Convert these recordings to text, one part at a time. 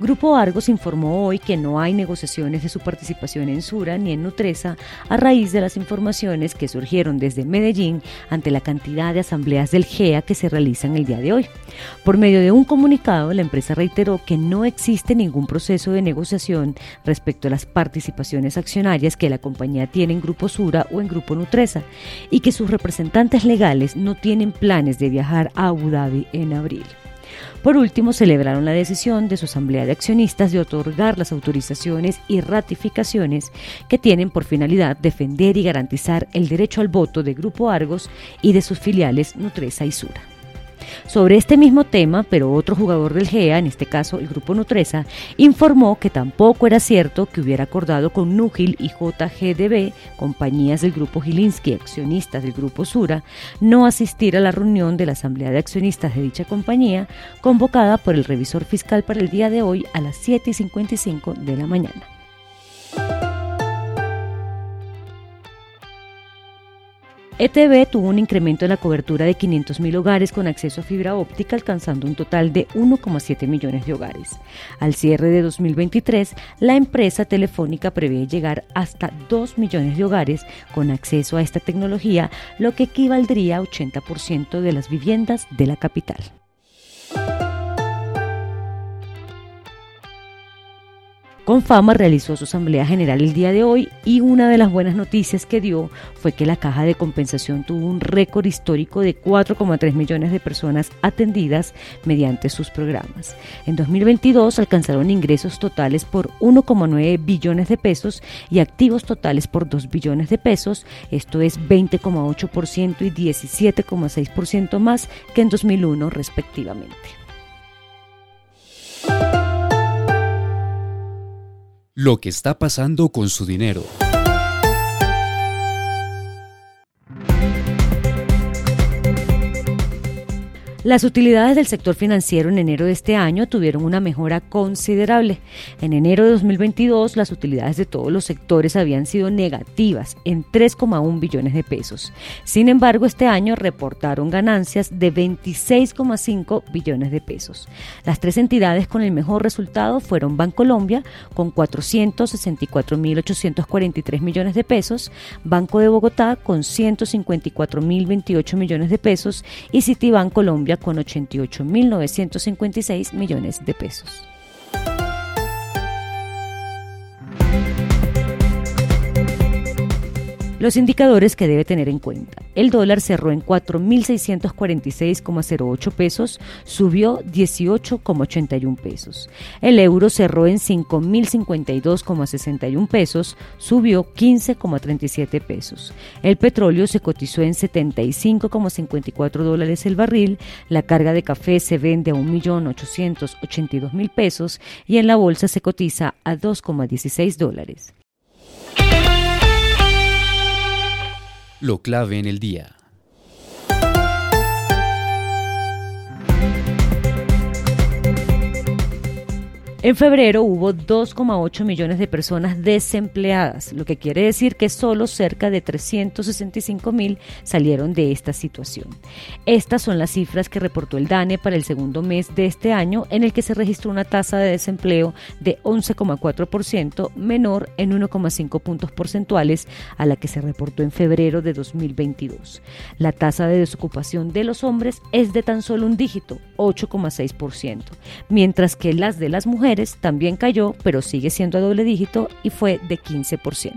Grupo Argos informó hoy que no hay negociaciones de su participación en Sura ni en Nutresa a raíz de las informaciones que surgieron desde Medellín ante la cantidad de asambleas del GEA que se realizan el día de hoy. Por medio de un comunicado, la empresa reiteró que no existe ningún proceso de negociación respecto a las participaciones accionarias que la compañía tiene en Grupo Sura o en Grupo Nutresa y que sus representantes legales no tienen planes de viajar a Abu Dhabi en abril. Por último, celebraron la decisión de su Asamblea de Accionistas de otorgar las autorizaciones y ratificaciones que tienen por finalidad defender y garantizar el derecho al voto de Grupo Argos y de sus filiales Nutresa y Sura. Sobre este mismo tema, pero otro jugador del GEA, en este caso el grupo Nutresa, informó que tampoco era cierto que hubiera acordado con Núgil y JGDB, compañías del grupo Gilinski, accionistas del grupo Sura, no asistir a la reunión de la Asamblea de Accionistas de dicha compañía, convocada por el revisor fiscal para el día de hoy a las 7 y 55 de la mañana. ETB tuvo un incremento en la cobertura de 500.000 hogares con acceso a fibra óptica, alcanzando un total de 1,7 millones de hogares. Al cierre de 2023, la empresa telefónica prevé llegar hasta 2 millones de hogares con acceso a esta tecnología, lo que equivaldría a 80% de las viviendas de la capital. Confama realizó su asamblea general el día de hoy y una de las buenas noticias que dio fue que la caja de compensación tuvo un récord histórico de 4,3 millones de personas atendidas mediante sus programas. En 2022 alcanzaron ingresos totales por 1,9 billones de pesos y activos totales por 2 billones de pesos, esto es 20,8% y 17,6% más que en 2001 respectivamente. Lo que está pasando con su dinero. Las utilidades del sector financiero en enero de este año tuvieron una mejora considerable. En enero de 2022, las utilidades de todos los sectores habían sido negativas en 3,1 billones de pesos. Sin embargo, este año reportaron ganancias de 26,5 billones de pesos. Las tres entidades con el mejor resultado fueron Bancolombia con 464.843 millones de pesos, Banco de Bogotá con 154.028 millones de pesos y Citibank Colombia con 88.956 millones de pesos. Los indicadores que debe tener en cuenta. El dólar cerró en 4.646,08 pesos, subió 18,81 pesos. El euro cerró en 5.052,61 pesos, subió 15,37 pesos. El petróleo se cotizó en 75,54 dólares el barril. La carga de café se vende a 1.882.000 pesos y en la bolsa se cotiza a 2,16 dólares. Lo clave en el día. En febrero hubo 2,8 millones de personas desempleadas, lo que quiere decir que solo cerca de 365 mil salieron de esta situación. Estas son las cifras que reportó el DANE para el segundo mes de este año, en el que se registró una tasa de desempleo de 11,4%, menor en 1,5 puntos porcentuales a la que se reportó en febrero de 2022. La tasa de desocupación de los hombres es de tan solo un dígito, 8,6%, mientras que las de las mujeres también cayó, pero sigue siendo a doble dígito y fue de 15%.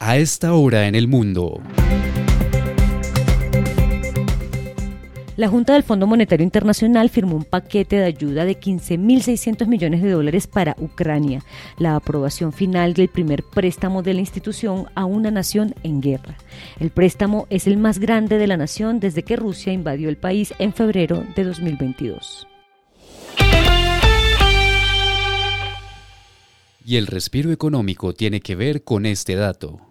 A esta hora en el mundo. La Junta del Fondo Monetario Internacional firmó un paquete de ayuda de 15.600 millones de dólares para Ucrania, la aprobación final del primer préstamo de la institución a una nación en guerra. El préstamo es el más grande de la nación desde que Rusia invadió el país en febrero de 2022. Y el respiro económico tiene que ver con este dato.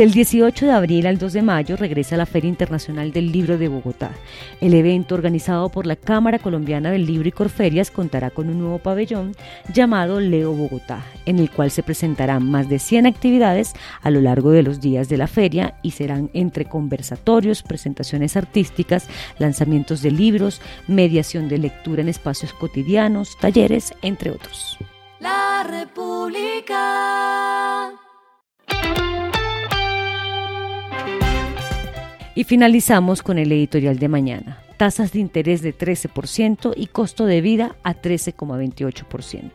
Del 18 de abril al 2 de mayo regresa la Feria Internacional del Libro de Bogotá. El evento organizado por la Cámara Colombiana del Libro y Corferias contará con un nuevo pabellón llamado Leo Bogotá, en el cual se presentarán más de 100 actividades a lo largo de los días de la feria y serán entre conversatorios, presentaciones artísticas, lanzamientos de libros, mediación de lectura en espacios cotidianos, talleres, entre otros. La República. Y finalizamos con el editorial de mañana. Tasas de interés de 13% y costo de vida a 13,28%.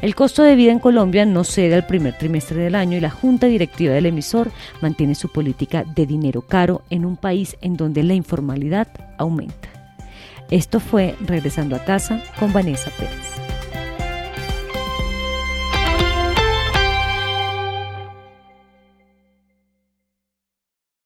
El costo de vida en Colombia no cede al primer trimestre del año y la junta directiva del emisor mantiene su política de dinero caro en un país en donde la informalidad aumenta. Esto fue Regresando a casa con Vanessa Pérez.